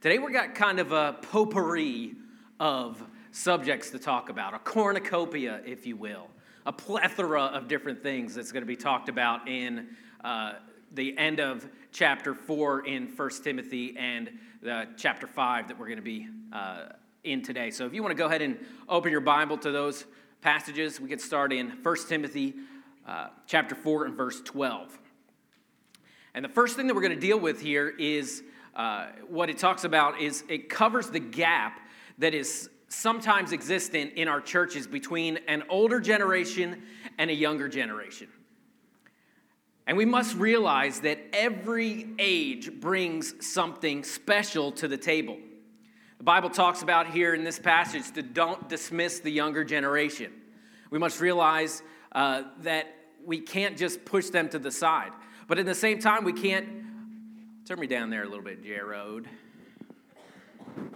Today we've got kind of a potpourri of subjects to talk about, a cornucopia, if you will, a plethora of different things that's going to be talked about in uh, the end of chapter 4 in 1 Timothy and the chapter 5 that we're going to be uh, in today. So if you want to go ahead and open your Bible to those passages, we can start in 1 Timothy uh, chapter 4 and verse 12. And the first thing that we're going to deal with here is uh, what it talks about is it covers the gap that is sometimes existent in our churches between an older generation and a younger generation. And we must realize that every age brings something special to the table. The Bible talks about here in this passage to don't dismiss the younger generation. We must realize uh, that we can't just push them to the side. But at the same time, we can't. Turn me down there a little bit, J Road.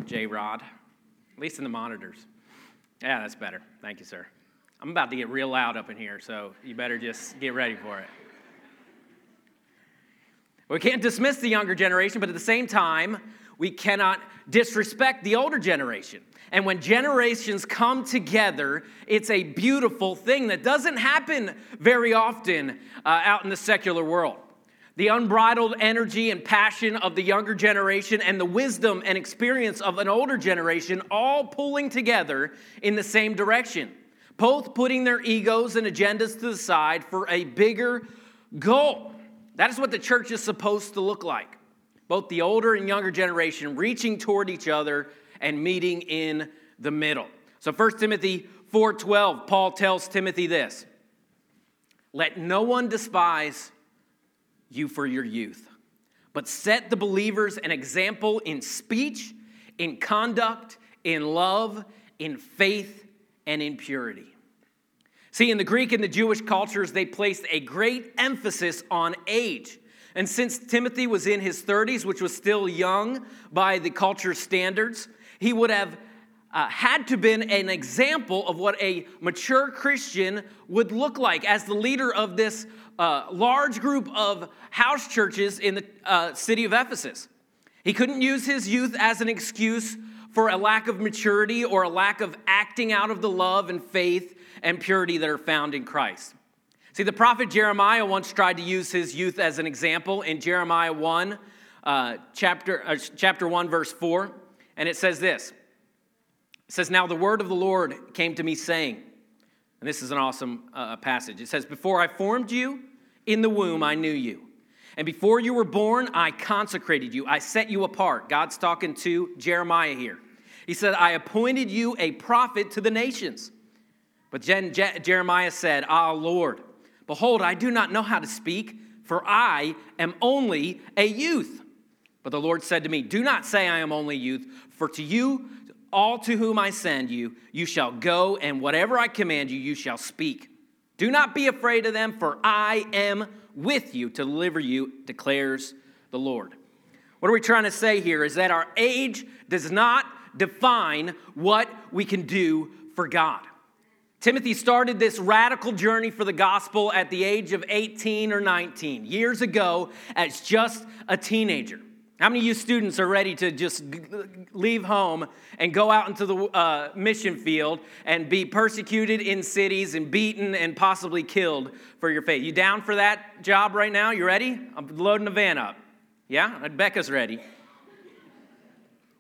J Rod. At least in the monitors. Yeah, that's better. Thank you, sir. I'm about to get real loud up in here, so you better just get ready for it. We can't dismiss the younger generation, but at the same time, we cannot disrespect the older generation. And when generations come together, it's a beautiful thing that doesn't happen very often uh, out in the secular world. The unbridled energy and passion of the younger generation and the wisdom and experience of an older generation all pulling together in the same direction, both putting their egos and agendas to the side for a bigger goal. That is what the church is supposed to look like. Both the older and younger generation reaching toward each other and meeting in the middle. So 1 Timothy 4:12, Paul tells Timothy this: Let no one despise you for your youth, but set the believers an example in speech, in conduct, in love, in faith, and in purity. See, in the Greek and the Jewish cultures, they placed a great emphasis on age. And since Timothy was in his 30s, which was still young by the culture's standards, he would have uh, had to been an example of what a mature Christian would look like as the leader of this uh, large group of house churches in the uh, city of Ephesus. He couldn't use his youth as an excuse for a lack of maturity or a lack of acting out of the love and faith and purity that are found in Christ. See, the prophet Jeremiah once tried to use his youth as an example in Jeremiah 1, uh, chapter, uh, chapter 1, verse 4. And it says this It says, Now the word of the Lord came to me saying, and this is an awesome uh, passage. It says, Before I formed you in the womb, I knew you. And before you were born, I consecrated you. I set you apart. God's talking to Jeremiah here. He said, I appointed you a prophet to the nations. But Jeremiah said, Ah, Lord, behold, I do not know how to speak, for I am only a youth. But the Lord said to me, Do not say I am only youth, for to you, all to whom I send you, you shall go, and whatever I command you, you shall speak. Do not be afraid of them, for I am with you to deliver you, declares the Lord. What are we trying to say here is that our age does not define what we can do for God. Timothy started this radical journey for the gospel at the age of 18 or 19, years ago, as just a teenager. How many of you students are ready to just leave home and go out into the uh, mission field and be persecuted in cities and beaten and possibly killed for your faith? You down for that job right now? You ready? I'm loading the van up. Yeah? Becca's ready.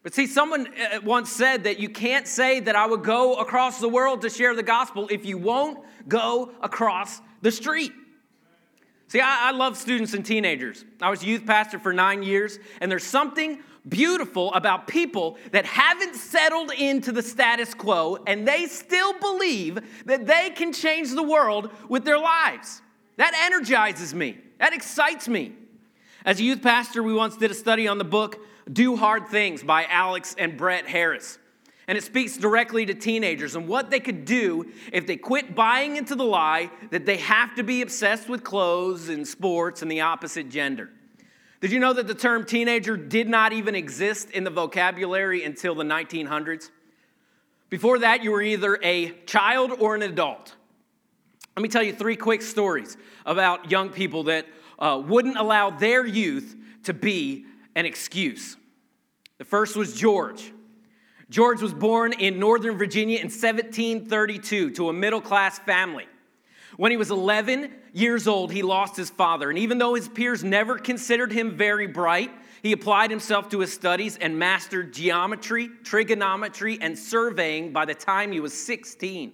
But see, someone uh, once said that you can't say that I would go across the world to share the gospel if you won't go across the street. See, I, I, love students and teenagers. I was youth pastor for nine years, and there's something beautiful about people that haven't settled into the status quo and they still believe that they can change the world with their lives. That energizes me, that excites me. As a youth pastor, we once did a study on the book Do Hard Things by Alex and Brett Harris. And it speaks directly to teenagers and what they could do if they quit buying into the lie that they have to be obsessed with clothes and sports and the opposite gender. Did you know that the term teenager did not even exist in the vocabulary until the 1900s? Before that, you were either a child or an adult. Let me tell you three quick stories about young people that uh, wouldn't allow their youth to be an excuse. The first was George. George was born in Northern Virginia in 1732 to a middle class family. When he was 11 years old, he lost his father. And even though his peers never considered him very bright, he applied himself to his studies and mastered geometry, trigonometry, and surveying by the time he was 16.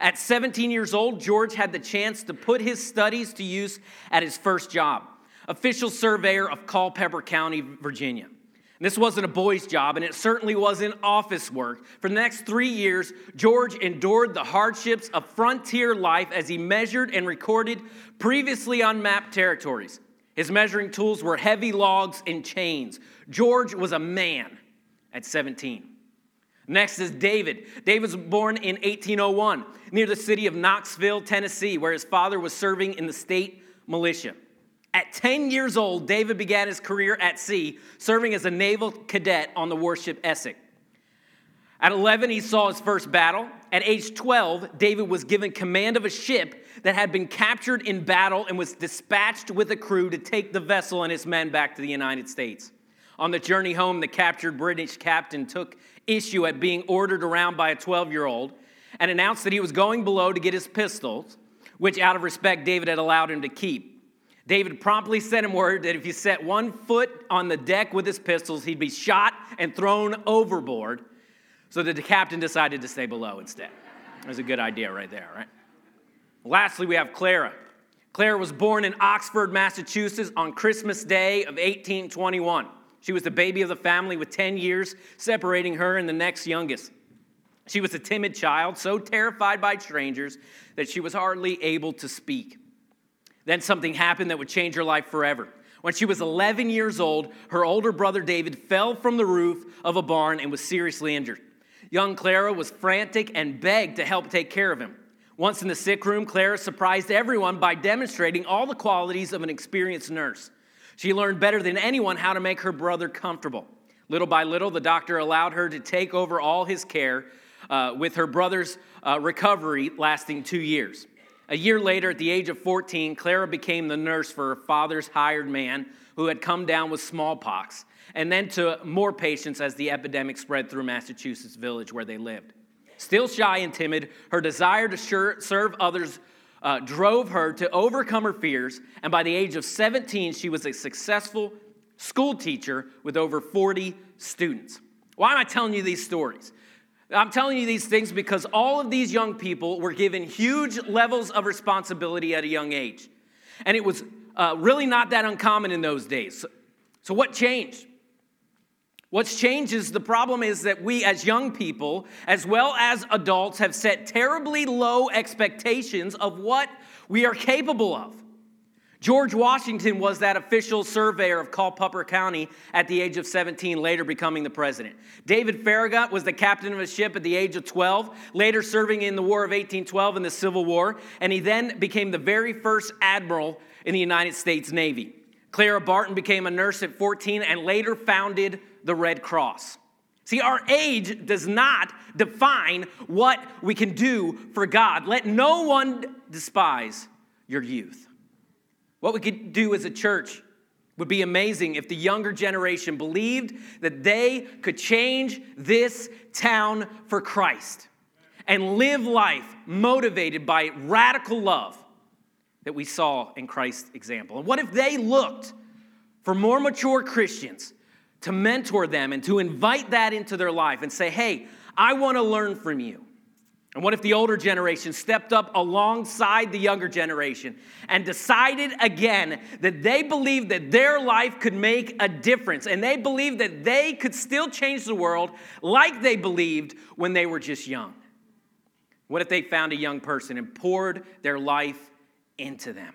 At 17 years old, George had the chance to put his studies to use at his first job, official surveyor of Culpeper County, Virginia. This wasn't a boy's job, and it certainly wasn't office work. For the next three years, George endured the hardships of frontier life as he measured and recorded previously unmapped territories. His measuring tools were heavy logs and chains. George was a man at 17. Next is David. David was born in 1801 near the city of Knoxville, Tennessee, where his father was serving in the state militia. At 10 years old, David began his career at sea, serving as a naval cadet on the warship Essex. At 11, he saw his first battle. At age 12, David was given command of a ship that had been captured in battle and was dispatched with a crew to take the vessel and its men back to the United States. On the journey home, the captured British captain took issue at being ordered around by a 12 year old and announced that he was going below to get his pistols, which, out of respect, David had allowed him to keep. David promptly sent him word that if he set one foot on the deck with his pistols, he'd be shot and thrown overboard. So that the captain decided to stay below instead. That was a good idea right there, right? Lastly, we have Clara. Clara was born in Oxford, Massachusetts on Christmas Day of 1821. She was the baby of the family with 10 years separating her and the next youngest. She was a timid child, so terrified by strangers that she was hardly able to speak. Then something happened that would change her life forever. When she was 11 years old, her older brother David fell from the roof of a barn and was seriously injured. Young Clara was frantic and begged to help take care of him. Once in the sick room, Clara surprised everyone by demonstrating all the qualities of an experienced nurse. She learned better than anyone how to make her brother comfortable. Little by little, the doctor allowed her to take over all his care, uh, with her brother's uh, recovery lasting two years. A year later, at the age of 14, Clara became the nurse for her father's hired man who had come down with smallpox, and then to more patients as the epidemic spread through Massachusetts village where they lived. Still shy and timid, her desire to serve others uh, drove her to overcome her fears, and by the age of 17, she was a successful school teacher with over 40 students. Why am I telling you these stories? I'm telling you these things because all of these young people were given huge levels of responsibility at a young age. And it was uh, really not that uncommon in those days. So, so, what changed? What's changed is the problem is that we, as young people, as well as adults, have set terribly low expectations of what we are capable of. George Washington was that official surveyor of Culpeper County at the age of 17, later becoming the president. David Farragut was the captain of a ship at the age of 12, later serving in the War of 1812 and the Civil War, and he then became the very first admiral in the United States Navy. Clara Barton became a nurse at 14 and later founded the Red Cross. See, our age does not define what we can do for God. Let no one despise your youth. What we could do as a church would be amazing if the younger generation believed that they could change this town for Christ and live life motivated by radical love that we saw in Christ's example. And what if they looked for more mature Christians to mentor them and to invite that into their life and say, hey, I want to learn from you? And what if the older generation stepped up alongside the younger generation and decided again that they believed that their life could make a difference and they believed that they could still change the world like they believed when they were just young? What if they found a young person and poured their life into them?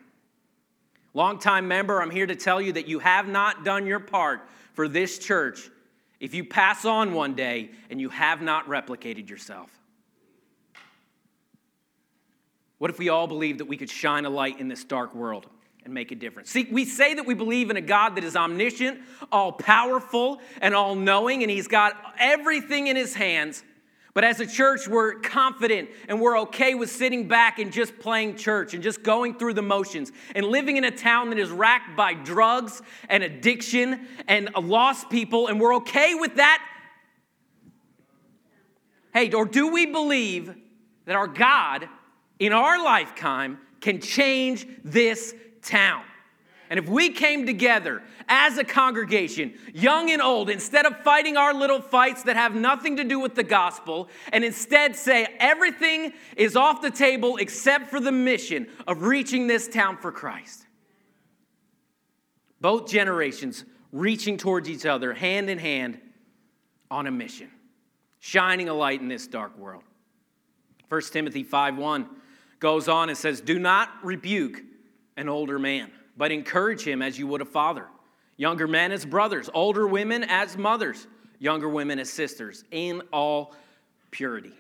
Longtime member, I'm here to tell you that you have not done your part for this church if you pass on one day and you have not replicated yourself. What if we all believed that we could shine a light in this dark world and make a difference? See, we say that we believe in a God that is omniscient, all powerful, and all knowing, and He's got everything in His hands. But as a church, we're confident and we're okay with sitting back and just playing church and just going through the motions and living in a town that is racked by drugs and addiction and lost people, and we're okay with that. Hey, or do we believe that our God in our lifetime can change this town? And if we came together as a congregation, young and old, instead of fighting our little fights that have nothing to do with the gospel, and instead say everything is off the table except for the mission of reaching this town for Christ. Both generations reaching towards each other, hand in hand, on a mission, shining a light in this dark world. 1 Timothy 5 1 goes on and says, Do not rebuke an older man but encourage him as you would a father. Younger men as brothers, older women as mothers, younger women as sisters, in all purity.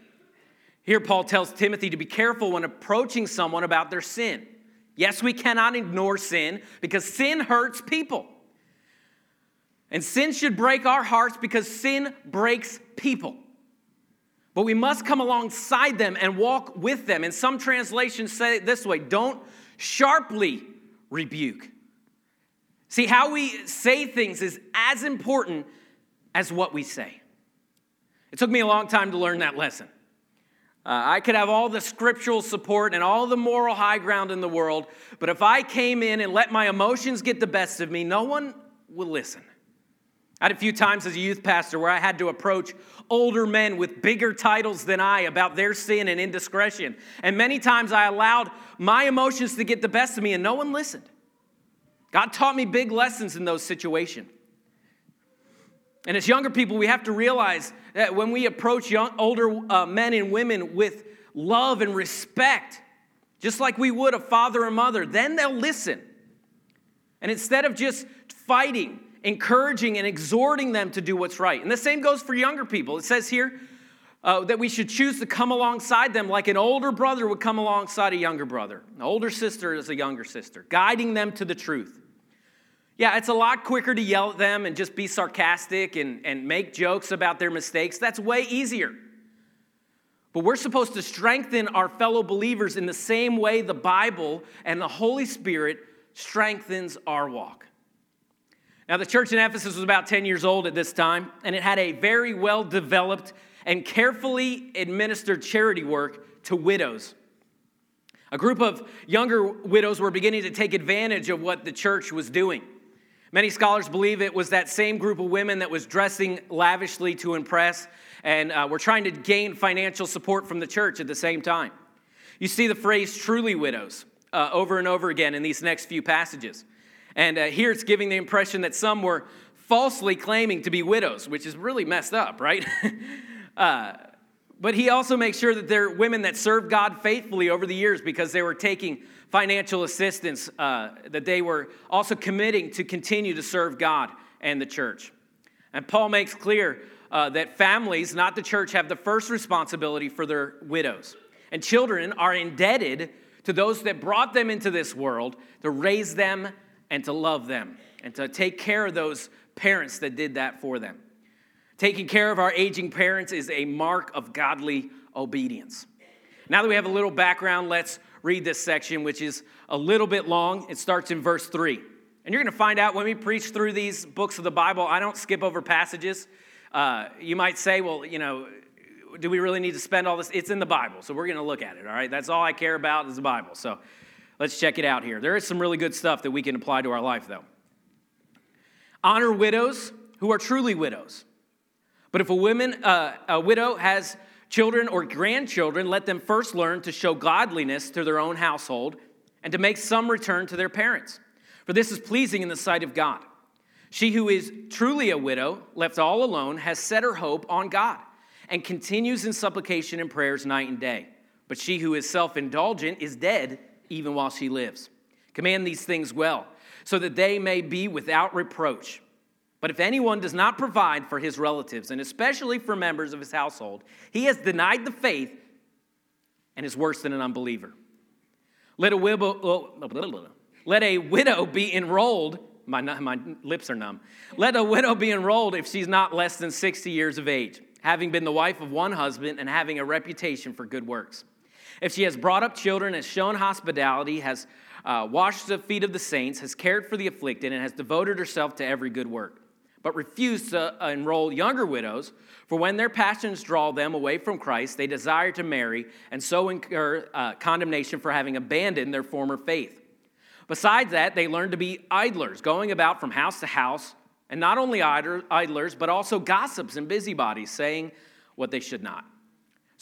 Here, Paul tells Timothy to be careful when approaching someone about their sin. Yes, we cannot ignore sin because sin hurts people. And sin should break our hearts because sin breaks people. But we must come alongside them and walk with them. And some translations say it this way don't sharply rebuke. See, how we say things is as important as what we say. It took me a long time to learn that lesson. Uh, I could have all the scriptural support and all the moral high ground in the world, but if I came in and let my emotions get the best of me, no one will listen. I had a few times as a youth pastor where I had to approach older men with bigger titles than I about their sin and indiscretion. And many times I allowed my emotions to get the best of me and no one listened. God taught me big lessons in those situations. And as younger people, we have to realize that when we approach young, older uh, men and women with love and respect, just like we would a father and mother, then they'll listen. And instead of just fighting encouraging and exhorting them to do what's right. And the same goes for younger people. It says here uh, that we should choose to come alongside them like an older brother would come alongside a younger brother. An older sister is a younger sister, guiding them to the truth. Yeah, it's a lot quicker to yell at them and just be sarcastic and, and make jokes about their mistakes. That's way easier. But we're supposed to strengthen our fellow believers in the same way the Bible and the Holy Spirit strengthens our walk. Now, the church in Ephesus was about 10 years old at this time, and it had a very well developed and carefully administered charity work to widows. A group of younger widows were beginning to take advantage of what the church was doing. Many scholars believe it was that same group of women that was dressing lavishly to impress and uh, were trying to gain financial support from the church at the same time. You see the phrase truly widows uh, over and over again in these next few passages. And uh, here it's giving the impression that some were falsely claiming to be widows, which is really messed up, right? uh, but he also makes sure that they're women that served God faithfully over the years because they were taking financial assistance, uh, that they were also committing to continue to serve God and the church. And Paul makes clear uh, that families, not the church, have the first responsibility for their widows. And children are indebted to those that brought them into this world to raise them and to love them and to take care of those parents that did that for them. Taking care of our aging parents is a mark of godly obedience. Now that we have a little background, let's read this section, which is a little bit long. It starts in verse 3. And you're going to find out when we preach through these books of the Bible, I don't skip over passages. Uh, you might say, well, you know, do we really need to spend all this? It's in the Bible, so we're going to look at it, all right? That's all I care about is the Bible. So Let's check it out here. There is some really good stuff that we can apply to our life, though. Honor widows who are truly widows. But if a woman, uh, a widow has children or grandchildren, let them first learn to show godliness to their own household and to make some return to their parents. For this is pleasing in the sight of God. She who is truly a widow, left all alone, has set her hope on God and continues in supplication and prayers night and day. But she who is self indulgent is dead even while she lives. Command these things well, so that they may be without reproach. But if anyone does not provide for his relatives, and especially for members of his household, he has denied the faith and is worse than an unbeliever. Let a widow, let a widow be enrolled. My, my lips are numb. Let a widow be enrolled if she's not less than 60 years of age having been the wife of one husband and having a reputation for good works. If she has brought up children, has shown hospitality, has uh, washed the feet of the saints, has cared for the afflicted, and has devoted herself to every good work, but refused to uh, enroll younger widows, for when their passions draw them away from Christ, they desire to marry and so incur uh, condemnation for having abandoned their former faith. Besides that, they learn to be idlers, going about from house to house, and not only idlers, but also gossips and busybodies, saying what they should not.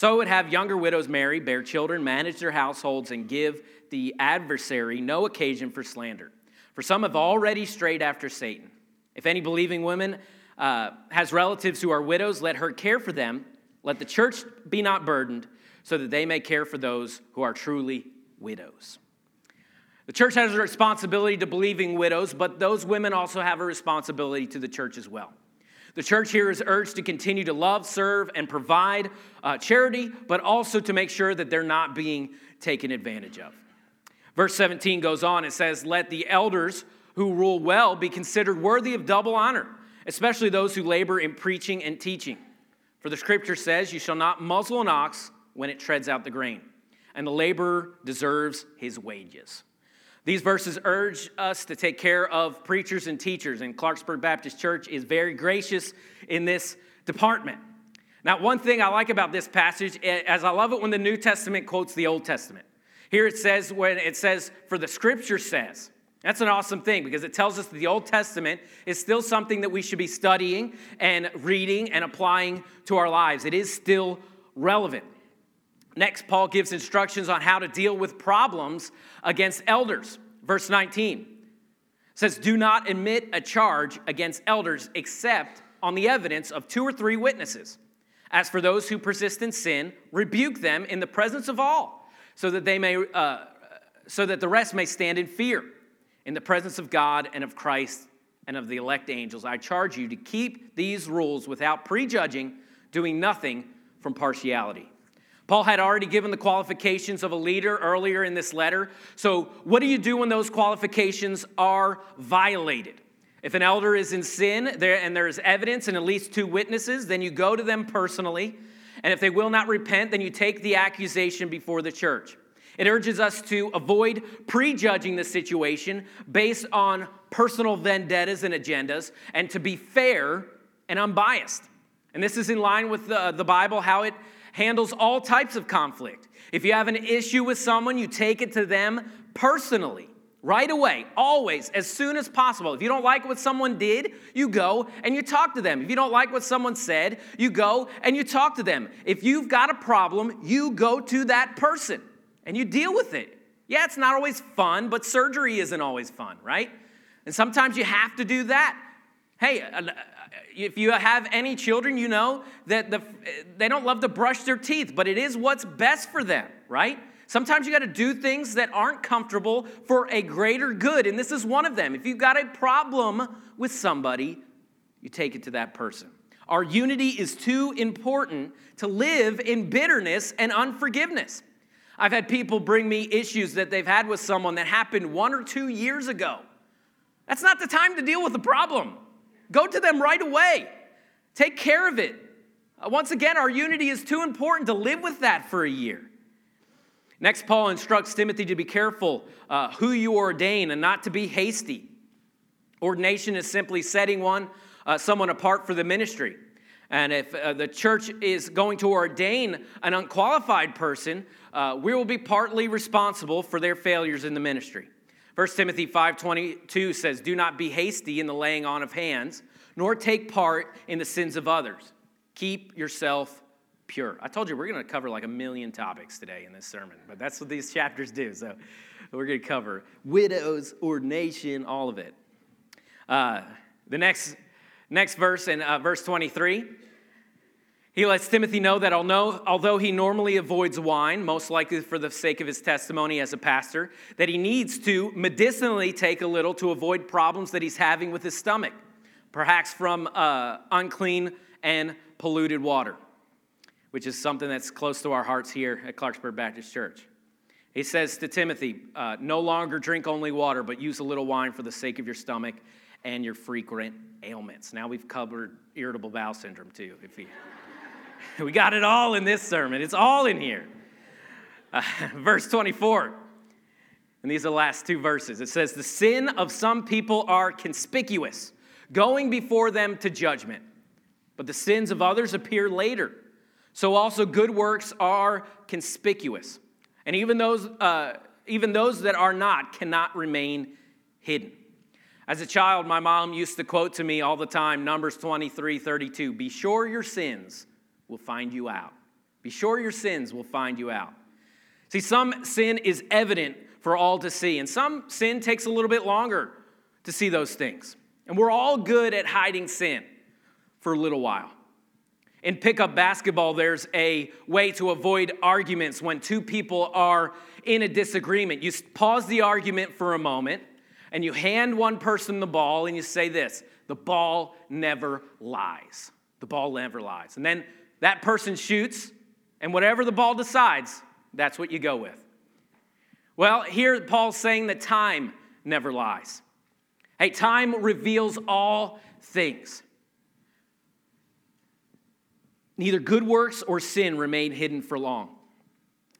So it would have younger widows marry, bear children, manage their households, and give the adversary no occasion for slander. For some have already strayed after Satan. If any believing woman uh, has relatives who are widows, let her care for them. Let the church be not burdened, so that they may care for those who are truly widows. The church has a responsibility to believing widows, but those women also have a responsibility to the church as well. The church here is urged to continue to love, serve, and provide uh, charity, but also to make sure that they're not being taken advantage of. Verse 17 goes on, it says, Let the elders who rule well be considered worthy of double honor, especially those who labor in preaching and teaching. For the scripture says, You shall not muzzle an ox when it treads out the grain, and the laborer deserves his wages. These verses urge us to take care of preachers and teachers, and Clarksburg Baptist Church is very gracious in this department. Now, one thing I like about this passage, eh, as I love it when the New Testament quotes the Old Testament. Here it says, when it says, for the scripture says. That's an awesome thing because it tells us that the Old Testament is still something that we should be studying and reading and applying to our lives. It is still relevant. Next, Paul gives instructions on how to deal with problems against elders. Verse 19 says, Do not admit a charge against elders except on the evidence of two or three witnesses. As for those who persist in sin, rebuke them in the presence of all, so that they may, uh, so that the rest may stand in fear. In the presence of God and of Christ and of the elect angels, I charge you to keep these rules without prejudging, doing nothing from partiality. Paul had already given the qualifications of a leader earlier in this letter. So, what do you do when those qualifications are violated? If an elder is in sin there, and there's evidence and at least two witnesses, then you go to them personally. And if they will not repent, then you take the accusation before the church. It urges us to avoid prejudging the situation based on personal vendettas and agendas and to be fair and unbiased. And this is in line with the, the Bible, how it handles all types of conflict. If you have an issue with someone, you take it to them personally, right away, always, as soon as possible. If you don't like what someone did, you go and you talk to them. If you don't like what someone said, you go and you talk to them. If you've got a problem, you go to that person and you deal with it. Yeah, it's not always fun, but surgery isn't always fun, right? And sometimes you have to do that. Hey, if you have any children, you know that the, they don't love to brush their teeth, but it is what's best for them, right? Sometimes you got to do things that aren't comfortable for a greater good, and this is one of them. If you've got a problem with somebody, you take it to that person. Our unity is too important to live in bitterness and unforgiveness. I've had people bring me issues that they've had with someone that happened one or two years ago. That's not the time to deal with the problem. Go to them right away. Take care of it. Uh, once again, our unity is too important to live with that for a year. Next, Paul instructs Timothy to be careful uh, who you ordain and not to be hasty. Ordination is simply setting one, uh, someone apart for the ministry. And if uh, the church is going to ordain an unqualified person, uh, we will be partly responsible for their failures in the ministry. 1 Timothy 5:22 says, "Do not be hasty in the laying on of hands, nor take part in the sins of others. Keep yourself pure." I told you we're going to cover like a million topics today in this sermon, but that's what these chapters do. So we're going to cover widows, ordination, all of it. Uh, the next next verse in uh, verse 23 he lets Timothy know that although he normally avoids wine, most likely for the sake of his testimony as a pastor, that he needs to medicinally take a little to avoid problems that he's having with his stomach, perhaps from uh, unclean and polluted water, which is something that's close to our hearts here at Clarksburg Baptist Church. He says to Timothy, uh, No longer drink only water, but use a little wine for the sake of your stomach and your frequent ailments. Now we've covered irritable bowel syndrome too, if he. We got it all in this sermon, it's all in here. Uh, verse 24. And these are the last two verses. It says, The sin of some people are conspicuous, going before them to judgment, but the sins of others appear later. So also good works are conspicuous. And even those, uh, even those that are not cannot remain hidden. As a child, my mom used to quote to me all the time Numbers 23 32. Be sure your sins will find you out. Be sure your sins will find you out. See, some sin is evident for all to see, and some sin takes a little bit longer to see those things. And we're all good at hiding sin for a little while. In pickup basketball, there's a way to avoid arguments when two people are in a disagreement. You pause the argument for a moment and you hand one person the ball and you say this the ball never lies. The ball never lies. And then that person shoots, and whatever the ball decides, that's what you go with. Well, here Paul's saying that time never lies. Hey, time reveals all things. Neither good works or sin remain hidden for long.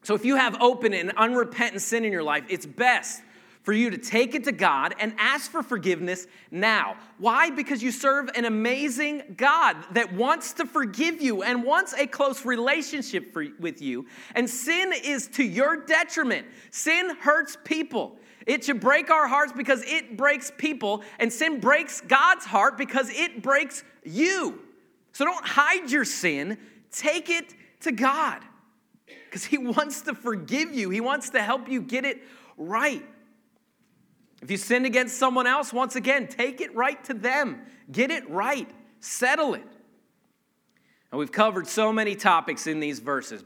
So if you have open and unrepentant sin in your life, it's best for you to take it to God and ask for forgiveness now. Why? Because you serve an amazing God that wants to forgive you and wants a close relationship for, with you. And sin is to your detriment. Sin hurts people. It should break our hearts because it breaks people, and sin breaks God's heart because it breaks you. So don't hide your sin, take it to God because He wants to forgive you, He wants to help you get it right. If you sin against someone else, once again, take it right to them, get it right, settle it. And we've covered so many topics in these verses.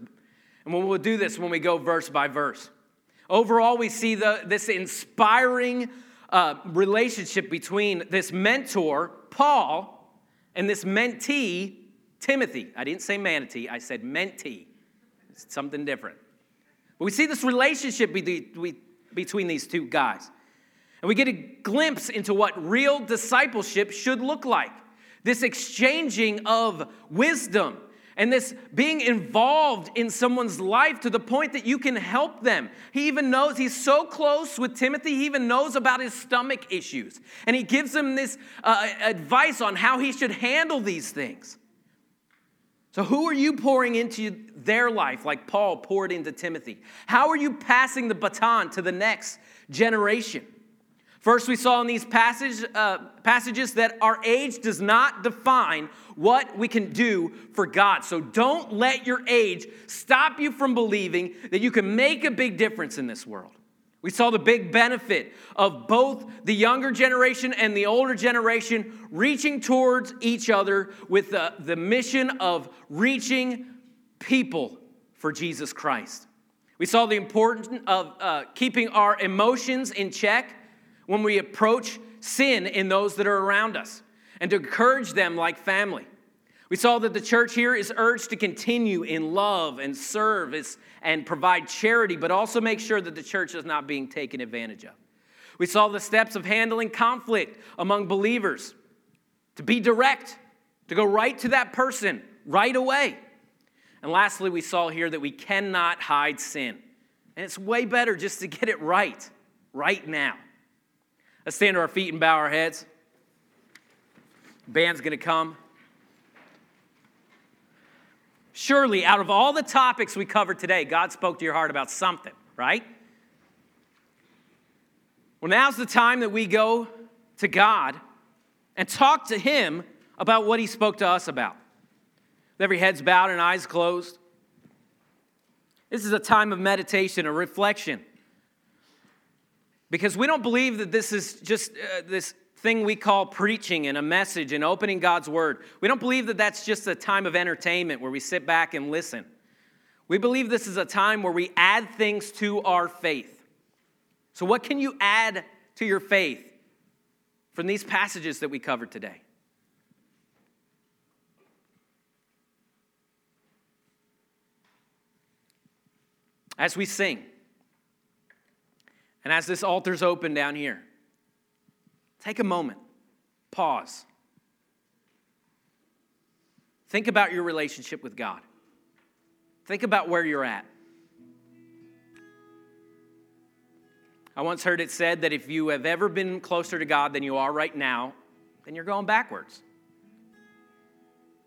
And we'll do this when we go verse by verse. Overall, we see the, this inspiring uh, relationship between this mentor, Paul, and this mentee, Timothy, I didn't say manatee, I said mentee. It's something different. But we see this relationship between these two guys. And we get a glimpse into what real discipleship should look like this exchanging of wisdom and this being involved in someone's life to the point that you can help them. He even knows, he's so close with Timothy, he even knows about his stomach issues. And he gives him this uh, advice on how he should handle these things. So, who are you pouring into their life like Paul poured into Timothy? How are you passing the baton to the next generation? First, we saw in these passage, uh, passages that our age does not define what we can do for God. So don't let your age stop you from believing that you can make a big difference in this world. We saw the big benefit of both the younger generation and the older generation reaching towards each other with the, the mission of reaching people for Jesus Christ. We saw the importance of uh, keeping our emotions in check when we approach sin in those that are around us and to encourage them like family. We saw that the church here is urged to continue in love and service and provide charity, but also make sure that the church is not being taken advantage of. We saw the steps of handling conflict among believers to be direct, to go right to that person right away. And lastly, we saw here that we cannot hide sin. And it's way better just to get it right, right now. Let's stand to our feet and bow our heads. Band's going to come. Surely, out of all the topics we covered today, God spoke to your heart about something, right? Well, now's the time that we go to God and talk to Him about what He spoke to us about. With every head's bowed and eyes closed. This is a time of meditation, a reflection. Because we don't believe that this is just uh, this thing we call preaching and a message and opening God's word. We don't believe that that's just a time of entertainment where we sit back and listen. We believe this is a time where we add things to our faith. So, what can you add to your faith from these passages that we covered today? As we sing, and as this altar's open down here, take a moment, pause. Think about your relationship with God. Think about where you're at. I once heard it said that if you have ever been closer to God than you are right now, then you're going backwards.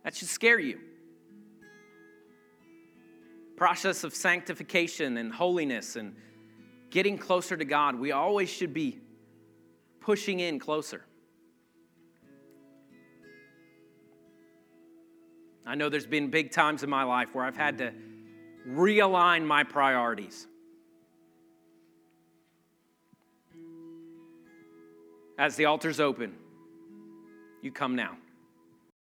That should scare you. Process of sanctification and holiness and getting closer to God, we always should be pushing in closer. I know there's been big times in my life where I've had to realign my priorities. As the altar's open, you come now.